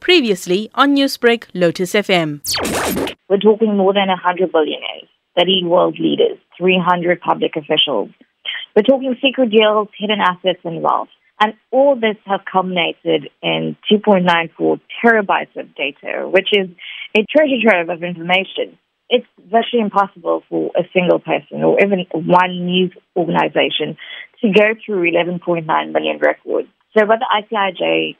Previously on Newsbreak, Lotus FM. We're talking more than 100 billionaires, 30 world leaders, 300 public officials. We're talking secret deals, hidden assets, and wealth. And all this has culminated in 2.94 terabytes of data, which is a treasure trove of information. It's virtually impossible for a single person or even one news organization to go through 11.9 million records. So what the ICIJ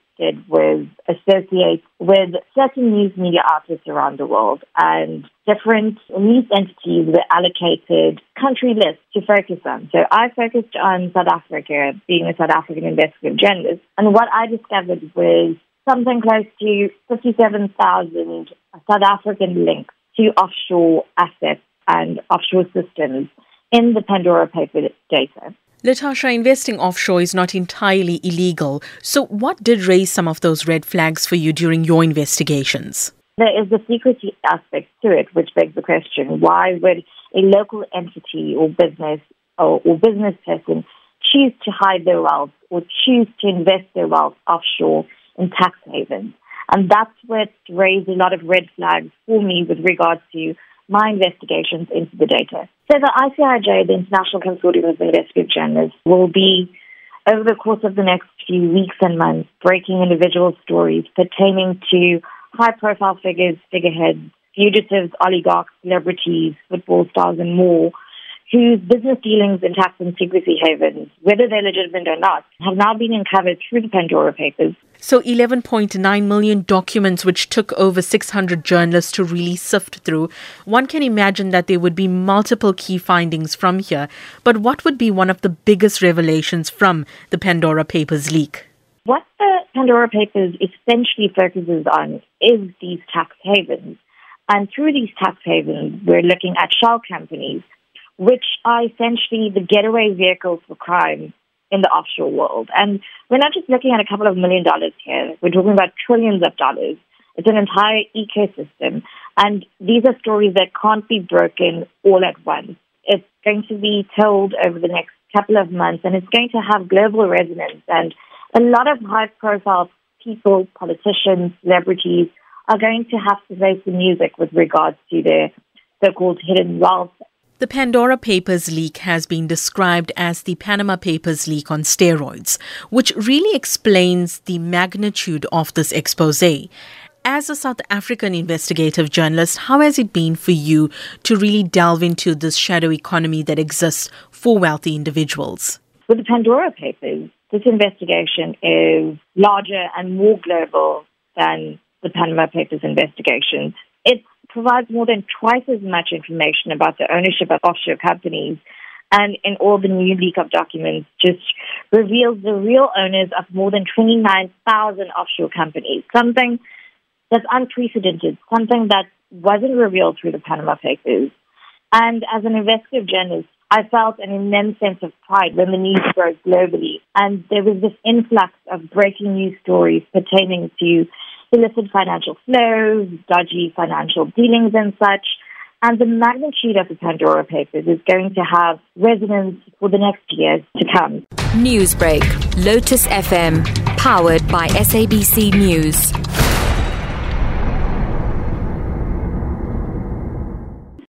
was associate with certain news media outlets around the world and different news entities were allocated country lists to focus on. So I focused on South Africa, being a South African investigative journalist, and what I discovered was something close to 57,000 South African links to offshore assets and offshore systems in the Pandora paper data. Latasha, investing offshore is not entirely illegal. So, what did raise some of those red flags for you during your investigations? There is a secrecy aspect to it, which begs the question why would a local entity or business or, or business person choose to hide their wealth or choose to invest their wealth offshore in tax havens? And that's what raised a lot of red flags for me with regards to my investigations into the data. So the ICIJ, the International Consortium of Investigative Journalists, will be, over the course of the next few weeks and months, breaking individual stories pertaining to high-profile figures, figureheads, fugitives, oligarchs, celebrities, football stars, and more whose business dealings in tax and secrecy havens, whether they're legitimate or not, have now been uncovered through the Pandora Papers. So 11.9 million documents, which took over 600 journalists to really sift through. One can imagine that there would be multiple key findings from here. But what would be one of the biggest revelations from the Pandora Papers leak? What the Pandora Papers essentially focuses on is these tax havens. And through these tax havens, we're looking at shell companies which are essentially the getaway vehicles for crime in the offshore world. And we're not just looking at a couple of million dollars here, we're talking about trillions of dollars. It's an entire ecosystem. And these are stories that can't be broken all at once. It's going to be told over the next couple of months, and it's going to have global resonance. And a lot of high profile people, politicians, celebrities, are going to have to face the music with regards to their so called hidden wealth the Pandora Papers leak has been described as the Panama Papers leak on steroids, which really explains the magnitude of this expose. As a South African investigative journalist, how has it been for you to really delve into this shadow economy that exists for wealthy individuals? With the Pandora Papers, this investigation is larger and more global than the Panama Papers investigation. Provides more than twice as much information about the ownership of offshore companies and in all the new leak of documents just reveals the real owners of more than 29,000 offshore companies, something that's unprecedented, something that wasn't revealed through the Panama Papers. And as an investigative journalist, I felt an immense sense of pride when the news broke globally. And there was this influx of breaking news stories pertaining to illicit financial flows, dodgy financial dealings, and such. And the magnitude of the Pandora Papers is going to have resonance for the next years to come. Newsbreak, Lotus FM, powered by SABC News.